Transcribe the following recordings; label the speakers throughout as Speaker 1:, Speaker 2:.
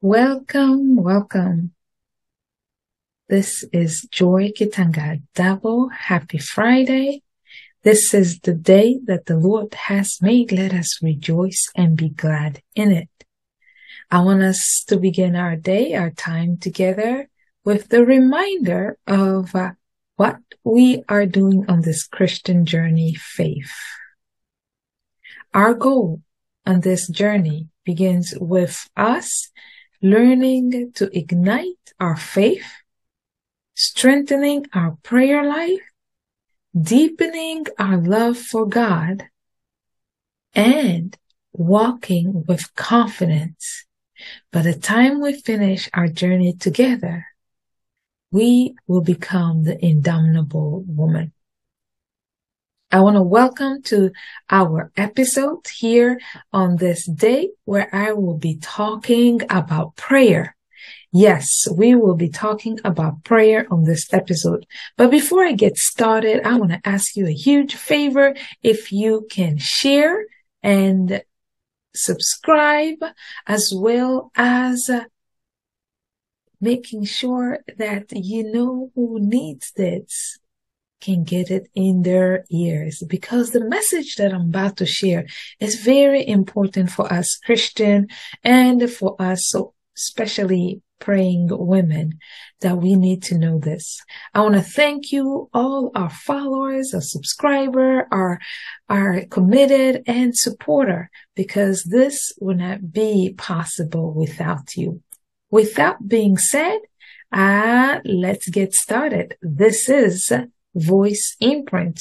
Speaker 1: Welcome, welcome. This is Joy Kitanga Dabo. Happy Friday. This is the day that the Lord has made. Let us rejoice and be glad in it. I want us to begin our day, our time together with the reminder of uh, what we are doing on this Christian journey faith. Our goal on this journey begins with us learning to ignite our faith, strengthening our prayer life, deepening our love for God, and walking with confidence. By the time we finish our journey together, we will become the indomitable woman. I want to welcome to our episode here on this day where I will be talking about prayer. Yes, we will be talking about prayer on this episode. But before I get started, I want to ask you a huge favor. If you can share and subscribe as well as making sure that you know who needs this can get it in their ears because the message that I'm about to share is very important for us Christian and for us, so especially praying women that we need to know this. I want to thank you all our followers, our subscriber, our, our committed and supporter because this would not be possible without you. With that being said, uh, let's get started. This is Voice Imprint,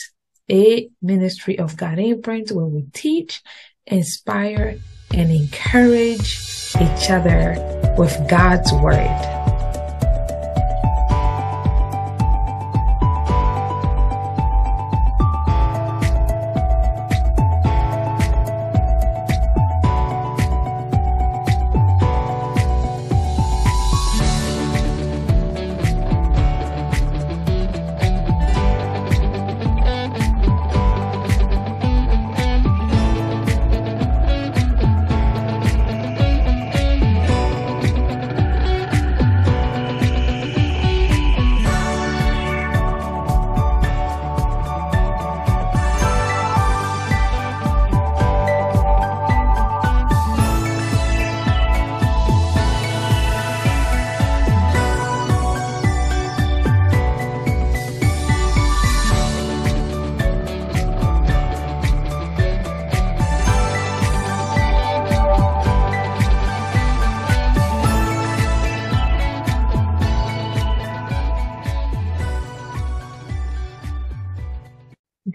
Speaker 1: a ministry of God imprint where we teach, inspire, and encourage each other with God's Word.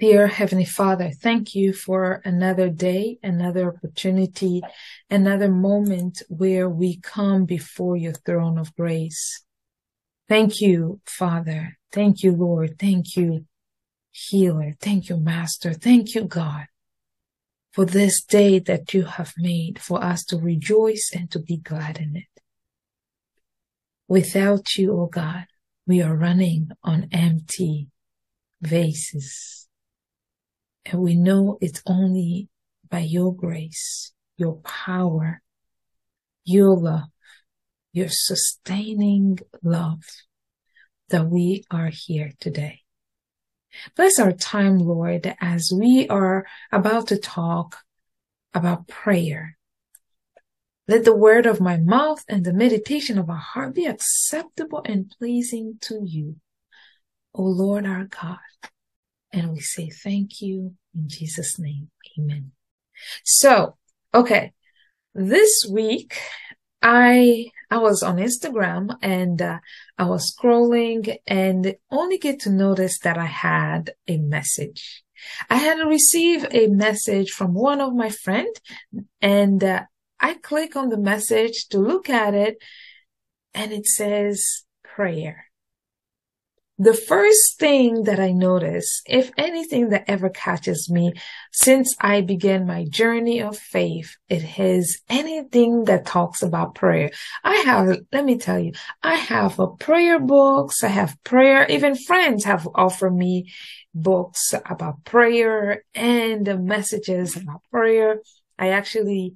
Speaker 1: Dear Heavenly Father, thank you for another day, another opportunity, another moment where we come before your throne of grace. Thank you, Father. Thank you, Lord. Thank you, Healer. Thank you, Master. Thank you, God, for this day that you have made for us to rejoice and to be glad in it. Without you, O oh God, we are running on empty vases and we know it's only by your grace, your power, your love, your sustaining love that we are here today. Bless our time, Lord, as we are about to talk about prayer. Let the word of my mouth and the meditation of our heart be acceptable and pleasing to you, O Lord our God. And we say thank you in Jesus' name. Amen. So, okay. This week, I, I was on Instagram and uh, I was scrolling and only get to notice that I had a message. I had received a message from one of my friend and uh, I click on the message to look at it and it says prayer the first thing that I notice, if anything that ever catches me since I began my journey of faith, it is anything that talks about prayer. I have, let me tell you, I have a prayer books. I have prayer. Even friends have offered me books about prayer and messages about prayer. I actually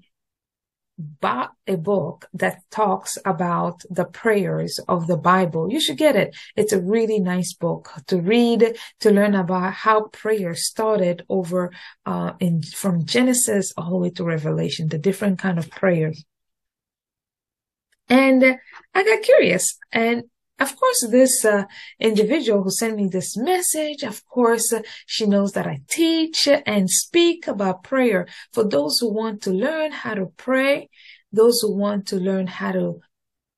Speaker 1: bought a book that talks about the prayers of the Bible. You should get it. It's a really nice book to read, to learn about how prayer started over, uh, in, from Genesis all the way to Revelation, the different kind of prayers. And I got curious and of course, this uh, individual who sent me this message, of course, uh, she knows that I teach and speak about prayer. For those who want to learn how to pray, those who want to learn how to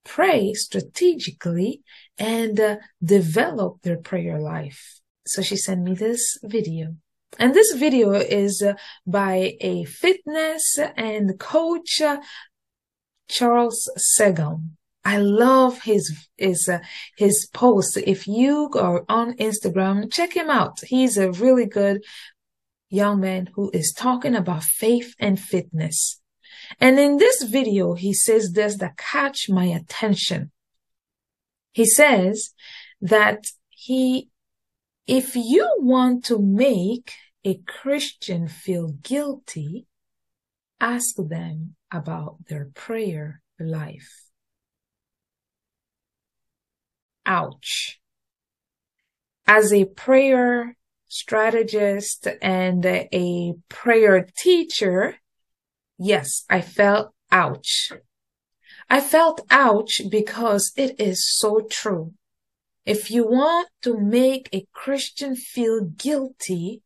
Speaker 1: pray strategically and uh, develop their prayer life. So she sent me this video. And this video is uh, by a fitness and coach, uh, Charles Seguin. I love his his uh, his posts. If you are on Instagram, check him out. He's a really good young man who is talking about faith and fitness. And in this video, he says this that catch my attention. He says that he, if you want to make a Christian feel guilty, ask them about their prayer life. Ouch. As a prayer strategist and a prayer teacher, yes, I felt ouch. I felt ouch because it is so true. If you want to make a Christian feel guilty,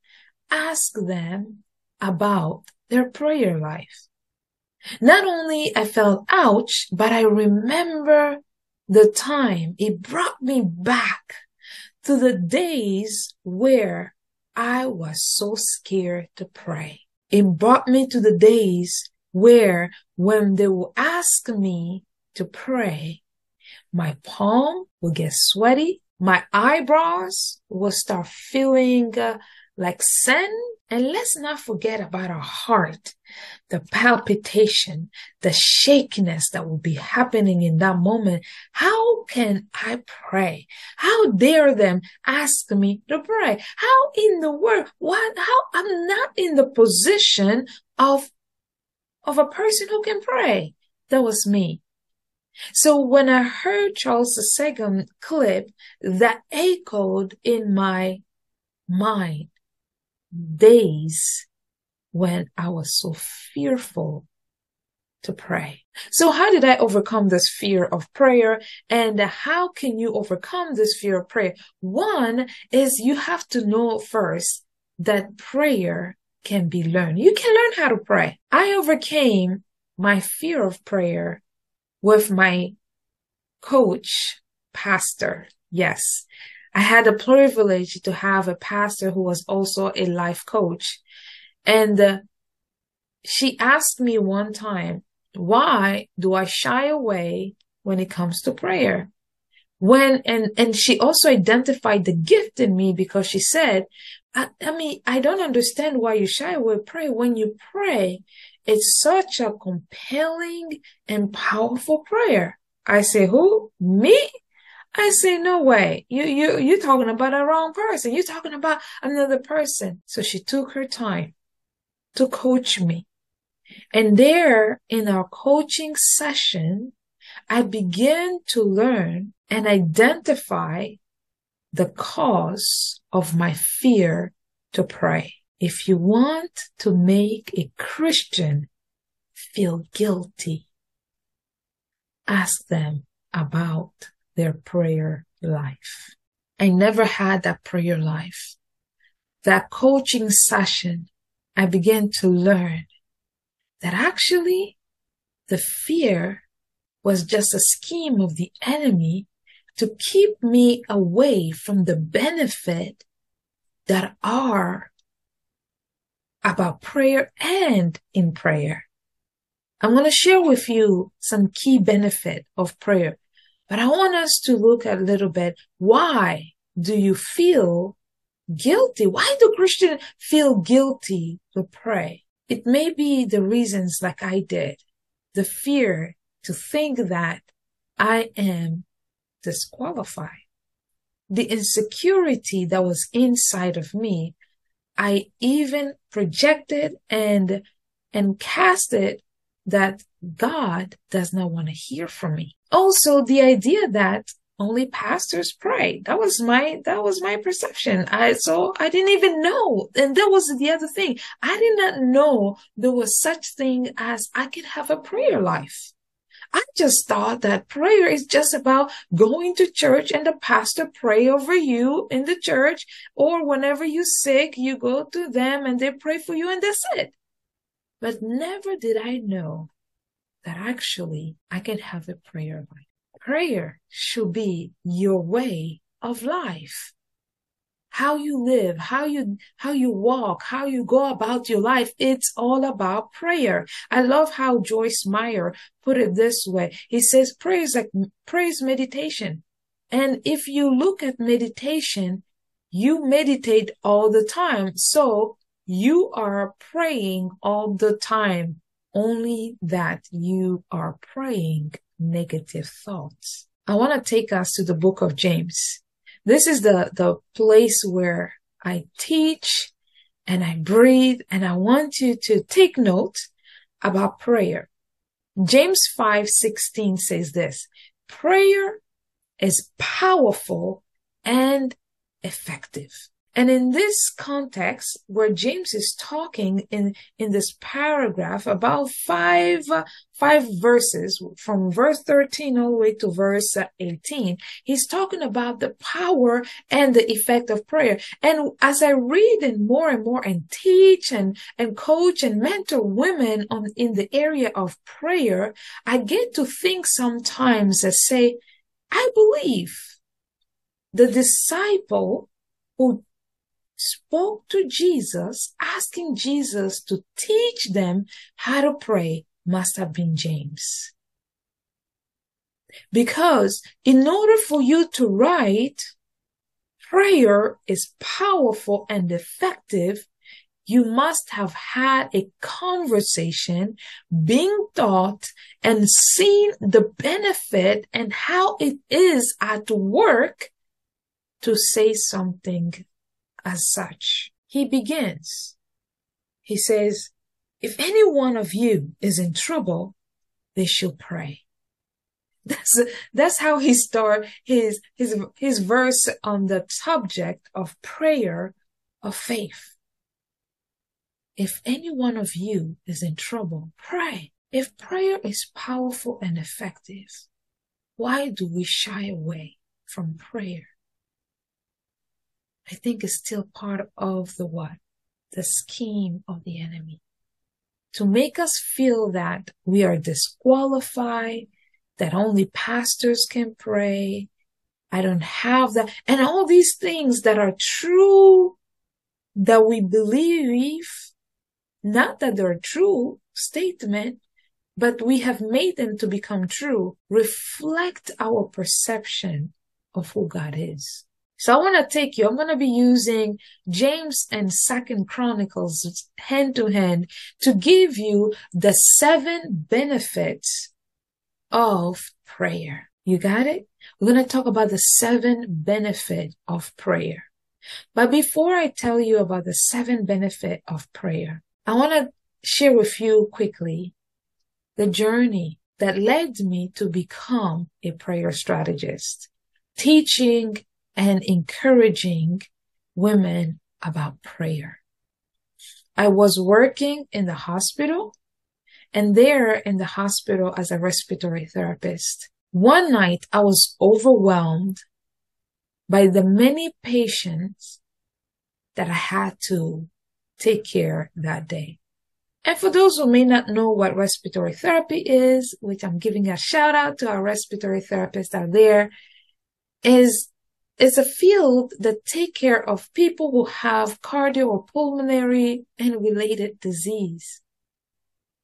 Speaker 1: ask them about their prayer life. Not only I felt ouch, but I remember the time, it brought me back to the days where I was so scared to pray. It brought me to the days where when they would ask me to pray, my palm would get sweaty, my eyebrows will start feeling uh, like sand and let's not forget about our heart, the palpitation, the shakiness that will be happening in that moment. How can I pray? How dare them ask me to pray? How in the world? What? How? I'm not in the position of, of a person who can pray. That was me. So when I heard Charles Seguin clip, that echoed in my mind days when I was so fearful to pray. So how did I overcome this fear of prayer? And how can you overcome this fear of prayer? One is you have to know first that prayer can be learned. You can learn how to pray. I overcame my fear of prayer with my coach, pastor. Yes. I had the privilege to have a pastor who was also a life coach. And uh, she asked me one time, why do I shy away when it comes to prayer? When, and, and she also identified the gift in me because she said, I, I mean, I don't understand why you shy away pray. When you pray, it's such a compelling and powerful prayer. I say, who? Me? I say, no way. You, you, you're talking about a wrong person. You're talking about another person. So she took her time to coach me. And there in our coaching session, I began to learn and identify the cause of my fear to pray. If you want to make a Christian feel guilty, ask them about their prayer life. I never had that prayer life. That coaching session, I began to learn that actually the fear was just a scheme of the enemy to keep me away from the benefit that are about prayer and in prayer. I'm going to share with you some key benefit of prayer but I want us to look at a little bit. Why do you feel guilty? Why do Christians feel guilty to pray? It may be the reasons like I did. The fear to think that I am disqualified. The insecurity that was inside of me, I even projected and, and casted that God does not want to hear from me. Also, the idea that only pastors pray. That was my, that was my perception. I, so I didn't even know. And that was the other thing. I did not know there was such thing as I could have a prayer life. I just thought that prayer is just about going to church and the pastor pray over you in the church, or whenever you're sick, you go to them and they pray for you and that's it. But never did I know that actually I can have a prayer life. Prayer should be your way of life. How you live, how you, how you walk, how you go about your life. It's all about prayer. I love how Joyce Meyer put it this way. He says prayer is like, prayer is meditation. And if you look at meditation, you meditate all the time. So you are praying all the time, only that you are praying negative thoughts. I want to take us to the book of James. This is the, the place where I teach and I breathe and I want you to take note about prayer. James 5:16 says this, prayer is powerful and effective. And in this context, where James is talking in, in this paragraph about five, five verses from verse 13 all the way to verse 18, he's talking about the power and the effect of prayer. And as I read and more and more and teach and, and coach and mentor women on, in the area of prayer, I get to think sometimes and say, I believe the disciple who spoke to Jesus, asking Jesus to teach them how to pray must have been James. Because in order for you to write, prayer is powerful and effective. You must have had a conversation, being taught and seen the benefit and how it is at work to say something as such. He begins. He says, if any one of you is in trouble, they should pray. That's, that's how he start his, his, his verse on the subject of prayer of faith. If any one of you is in trouble, pray. If prayer is powerful and effective, why do we shy away from prayer? I think is still part of the what? The scheme of the enemy. To make us feel that we are disqualified, that only pastors can pray. I don't have that. And all these things that are true that we believe, not that they're true statement, but we have made them to become true, reflect our perception of who God is. So I want to take you, I'm going to be using James and Second Chronicles hand to hand to give you the seven benefits of prayer. You got it? We're going to talk about the seven benefit of prayer. But before I tell you about the seven benefit of prayer, I want to share with you quickly the journey that led me to become a prayer strategist, teaching and encouraging women about prayer. I was working in the hospital and there in the hospital as a respiratory therapist. One night I was overwhelmed by the many patients that I had to take care that day. And for those who may not know what respiratory therapy is, which I'm giving a shout out to our respiratory therapists out there, is is a field that take care of people who have cardio or pulmonary and related disease.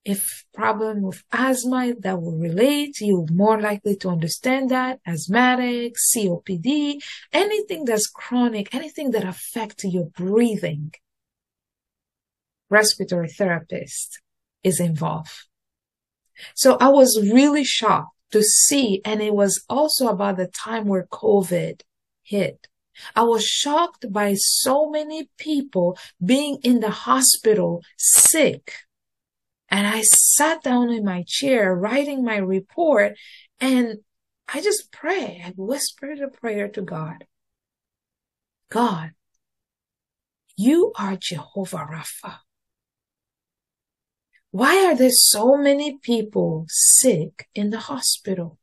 Speaker 1: If problem with asthma that will relate, you're more likely to understand that. Asthmatic, COPD, anything that's chronic, anything that affects your breathing. Respiratory therapist is involved. So I was really shocked to see, and it was also about the time where COVID hit. I was shocked by so many people being in the hospital sick. And I sat down in my chair writing my report and I just pray. I whispered a prayer to God. God, you are Jehovah Rapha. Why are there so many people sick in the hospital?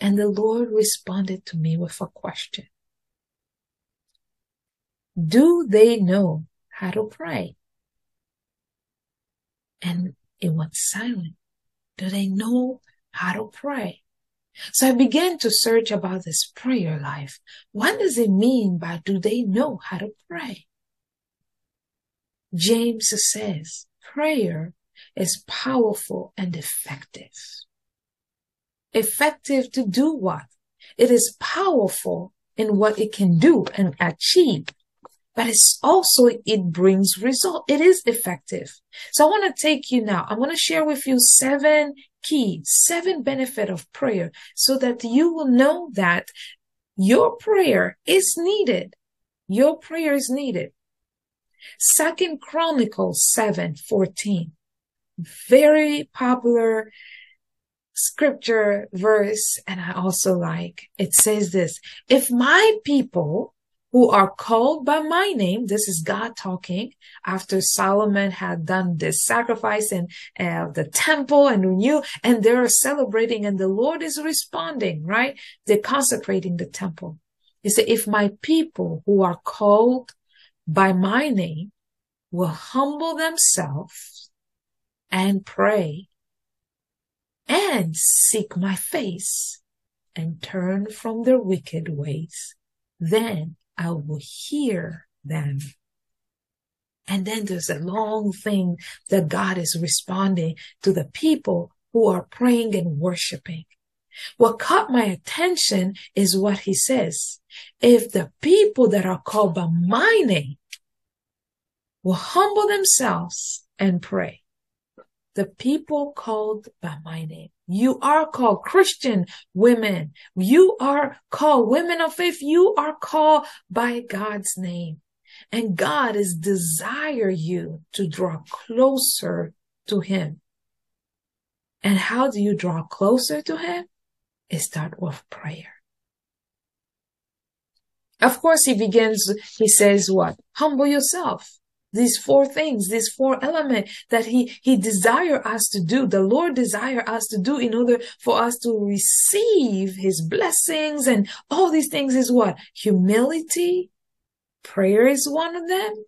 Speaker 1: And the Lord responded to me with a question. Do they know how to pray? And it went silent. Do they know how to pray? So I began to search about this prayer life. What does it mean by do they know how to pray? James says prayer is powerful and effective. Effective to do what? It is powerful in what it can do and achieve but it's also, it brings result. It is effective. So I want to take you now. I want to share with you seven key, seven benefit of prayer so that you will know that your prayer is needed. Your prayer is needed. Second Chronicles 7, 14. Very popular scripture verse. And I also like, it says this, if my people who are called by my name. This is God talking after Solomon had done this sacrifice in uh, the temple and renew, and they're celebrating and the Lord is responding, right? They're consecrating the temple. He said, if my people who are called by my name will humble themselves and pray and seek my face and turn from their wicked ways, then I will hear them. And then there's a long thing that God is responding to the people who are praying and worshiping. What caught my attention is what he says. If the people that are called by my name will humble themselves and pray, the people called by my name. You are called Christian women. You are called women of faith. You are called by God's name. And God is desire you to draw closer to him. And how do you draw closer to him? It start with prayer. Of course, he begins, he says what? Humble yourself these four things, these four elements that he, he desire us to do, the Lord desire us to do in order for us to receive his blessings and all these things is what? Humility. Prayer is one of them.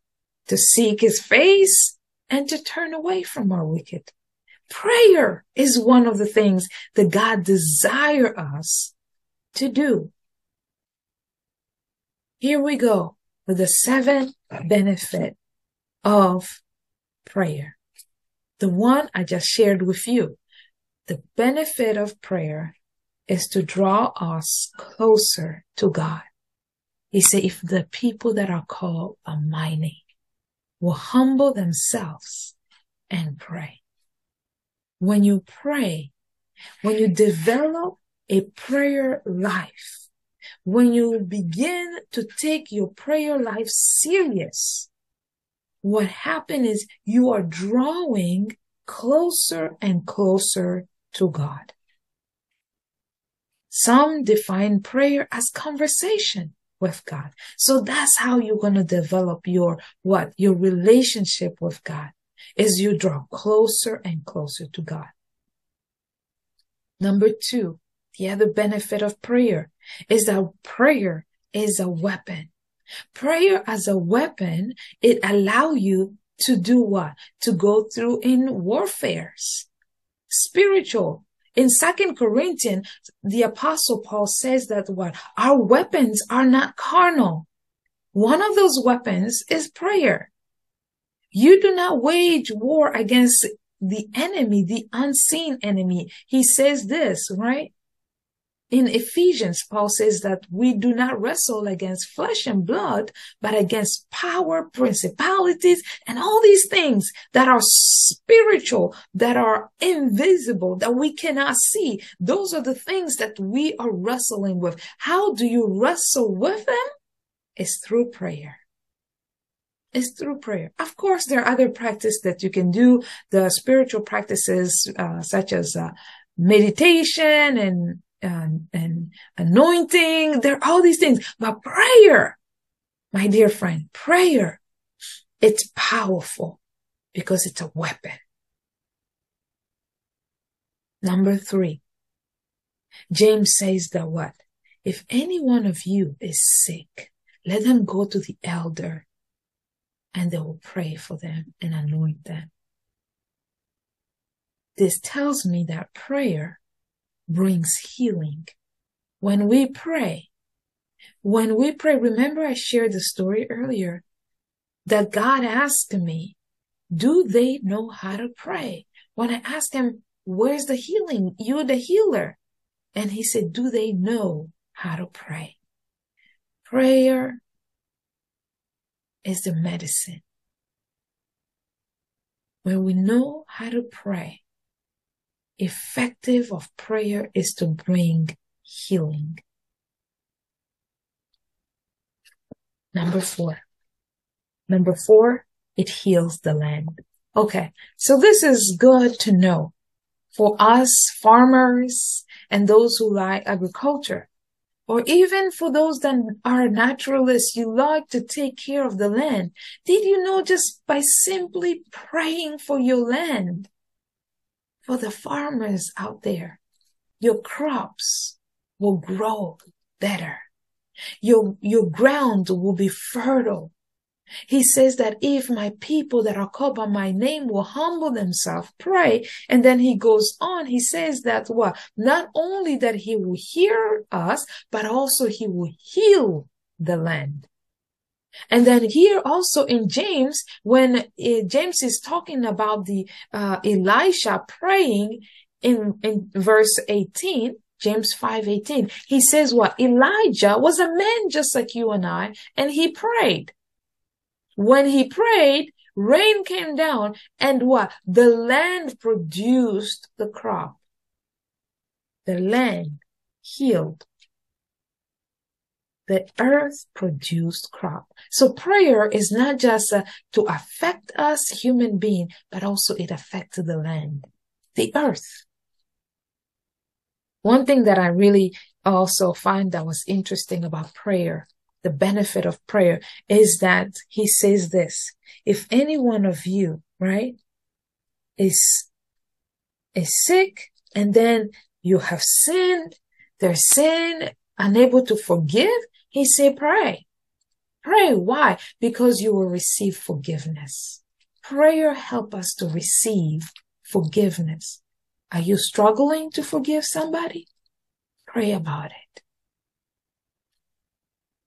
Speaker 1: To seek his face and to turn away from our wicked. Prayer is one of the things that God desire us to do. Here we go with the seventh benefit of prayer. The one I just shared with you. The benefit of prayer is to draw us closer to God. He said, if the people that are called by my name will humble themselves and pray. When you pray, when you develop a prayer life, when you begin to take your prayer life serious, what happened is you are drawing closer and closer to God. Some define prayer as conversation with God. So that's how you're going to develop your, what? Your relationship with God is you draw closer and closer to God. Number two, the other benefit of prayer is that prayer is a weapon. Prayer as a weapon, it allow you to do what? To go through in warfares. Spiritual. In Second Corinthians, the apostle Paul says that what? Our weapons are not carnal. One of those weapons is prayer. You do not wage war against the enemy, the unseen enemy. He says this, right? In Ephesians, Paul says that we do not wrestle against flesh and blood, but against power, principalities, and all these things that are spiritual, that are invisible, that we cannot see. Those are the things that we are wrestling with. How do you wrestle with them? It's through prayer. is through prayer. Of course, there are other practices that you can do, the spiritual practices uh, such as uh, meditation and, and and anointing. There are all these things, but prayer, my dear friend, prayer, it's powerful because it's a weapon. Number three, James says that what? If any one of you is sick, let them go to the elder and they will pray for them and anoint them. This tells me that prayer brings healing. When we pray, when we pray, remember I shared the story earlier that God asked me, do they know how to pray? When I asked him, where's the healing? You're the healer. And he said, do they know how to pray? Prayer is the medicine. When we know how to pray, effective of prayer is to bring healing. Number four. Number four, it heals the land. Okay. So this is good to know for us farmers and those who like agriculture or even for those that are naturalists, you like to take care of the land. Did you know just by simply praying for your land, for the farmers out there, your crops will grow better. Your, your ground will be fertile. He says that if my people that are called by my name will humble themselves, pray, and then he goes on, he says that what? Not only that he will hear us, but also he will heal the land. And then here also in James, when uh, James is talking about the uh, Elisha praying in, in verse 18, James 5:18. He says what? Elijah was a man just like you and I, and he prayed. When he prayed, rain came down and what? The land produced the crop. The land healed. The earth produced crop. So prayer is not just uh, to affect us human being, but also it affects the land, the earth. One thing that I really also find that was interesting about prayer the benefit of prayer is that he says this if any one of you right is is sick and then you have sinned their sin unable to forgive he said, pray. Pray. Why? Because you will receive forgiveness. Prayer help us to receive forgiveness. Are you struggling to forgive somebody? Pray about it.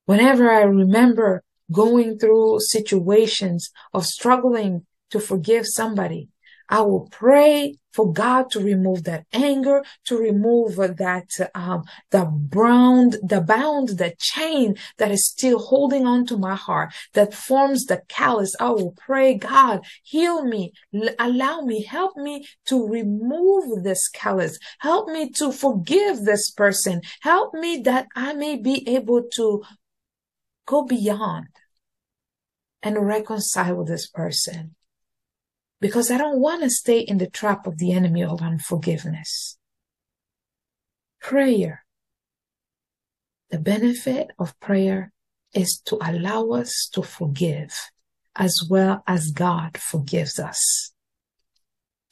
Speaker 1: Whenever I remember going through situations of struggling to forgive somebody, I will pray for God to remove that anger, to remove that, um, the bound, the bound, the chain that is still holding on to my heart, that forms the callus. I will pray, God, heal me, allow me, help me to remove this callus, help me to forgive this person, help me that I may be able to go beyond and reconcile with this person because I don't want to stay in the trap of the enemy of unforgiveness. Prayer. The benefit of prayer is to allow us to forgive as well as God forgives us.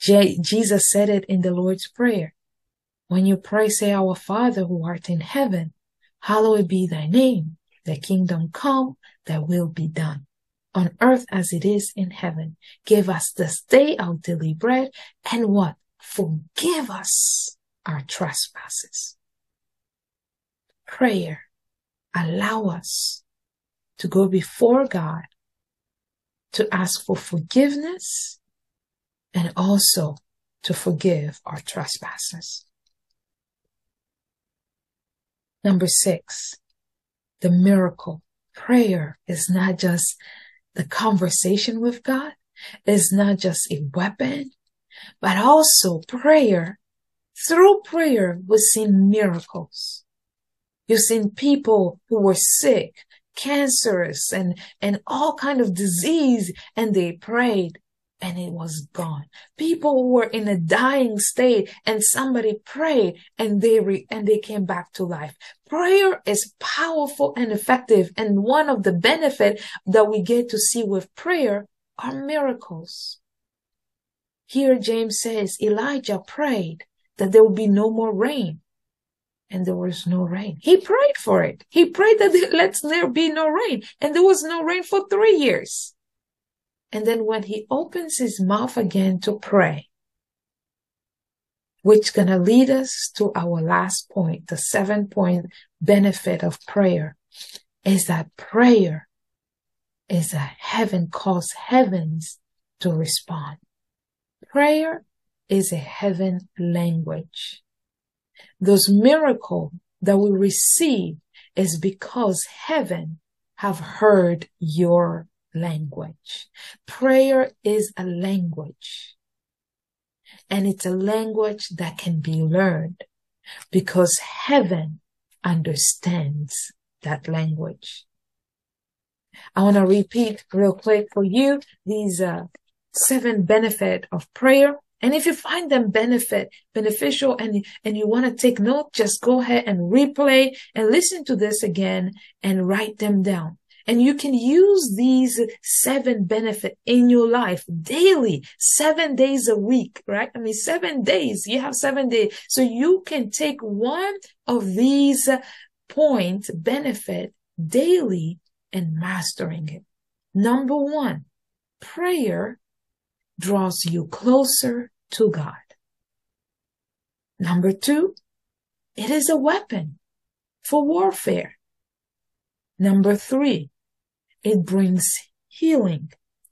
Speaker 1: Je- Jesus said it in the Lord's Prayer. When you pray, say, Our Father who art in heaven, hallowed be thy name. The kingdom come, thy will be done on earth as it is in heaven. Give us this day our daily bread and what? Forgive us our trespasses. Prayer allow us to go before God to ask for forgiveness and also to forgive our trespasses. Number six, the miracle. Prayer is not just the conversation with God, is not just a weapon, but also prayer. Through prayer, we've seen miracles. You've seen people who were sick cancerous and, and all kind of disease and they prayed and it was gone. People were in a dying state and somebody prayed and they re- and they came back to life. Prayer is powerful and effective. And one of the benefit that we get to see with prayer are miracles. Here James says Elijah prayed that there would be no more rain. And there was no rain. He prayed for it. He prayed that let there be no rain. And there was no rain for three years. And then when he opens his mouth again to pray, which gonna lead us to our last point, the seven point benefit of prayer is that prayer is a heaven calls heavens to respond. Prayer is a heaven language. Those miracle that we receive is because heaven have heard your language. Prayer is a language. And it's a language that can be learned because heaven understands that language. I want to repeat real quick for you these uh, seven benefit of prayer. And if you find them benefit, beneficial and, and you want to take note, just go ahead and replay and listen to this again and write them down. And you can use these seven benefit in your life daily, seven days a week, right? I mean, seven days, you have seven days. So you can take one of these points benefit daily and mastering it. Number one, prayer draws you closer to God. Number two, it is a weapon for warfare. Number three, it brings healing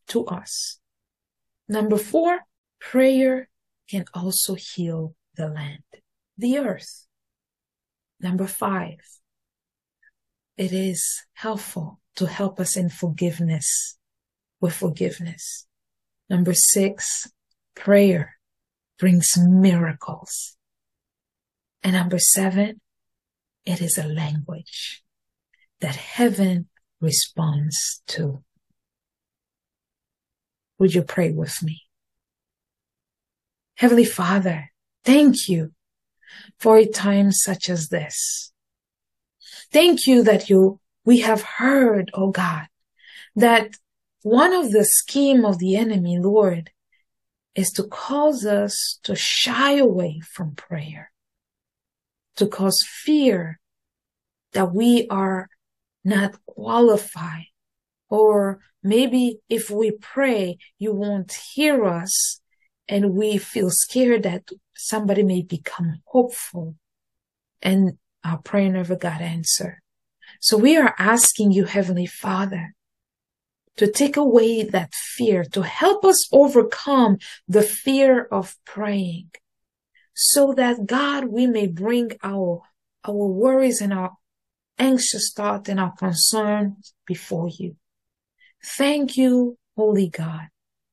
Speaker 1: to us. Number four, prayer can also heal the land, the earth. Number five, it is helpful to help us in forgiveness with forgiveness. Number six, prayer brings miracles. And number seven, it is a language that heaven responds to. Would you pray with me? Heavenly Father, thank you for a time such as this. Thank you that you, we have heard, oh God, that one of the scheme of the enemy, Lord, is to cause us to shy away from prayer, to cause fear that we are not qualify. Or maybe if we pray, you won't hear us and we feel scared that somebody may become hopeful and our prayer never got answered. So we are asking you, Heavenly Father, to take away that fear, to help us overcome the fear of praying so that God, we may bring our, our worries and our anxious thoughts and our concerns before you. Thank you, Holy God,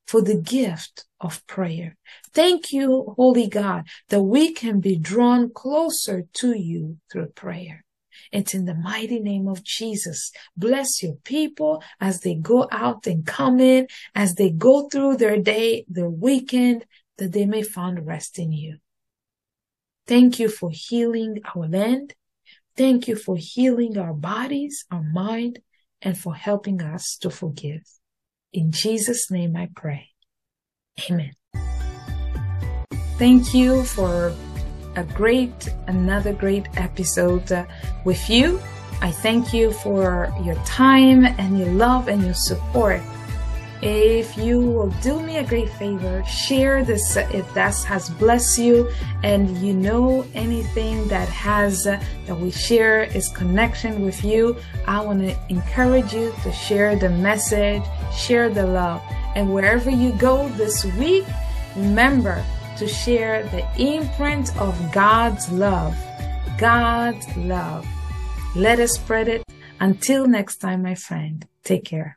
Speaker 1: for the gift of prayer. Thank you, Holy God, that we can be drawn closer to you through prayer. It's in the mighty name of Jesus. Bless your people as they go out and come in, as they go through their day, their weekend, that they may find rest in you. Thank you for healing our land. Thank you for healing our bodies, our mind, and for helping us to forgive. In Jesus' name I pray. Amen. Thank you for a great, another great episode with you. I thank you for your time and your love and your support. If you will do me a great favor, share this if that has blessed you and you know anything that has uh, that we share is connection with you. I want to encourage you to share the message, share the love. And wherever you go this week, remember to share the imprint of God's love. God's love. Let us spread it. Until next time, my friend, take care.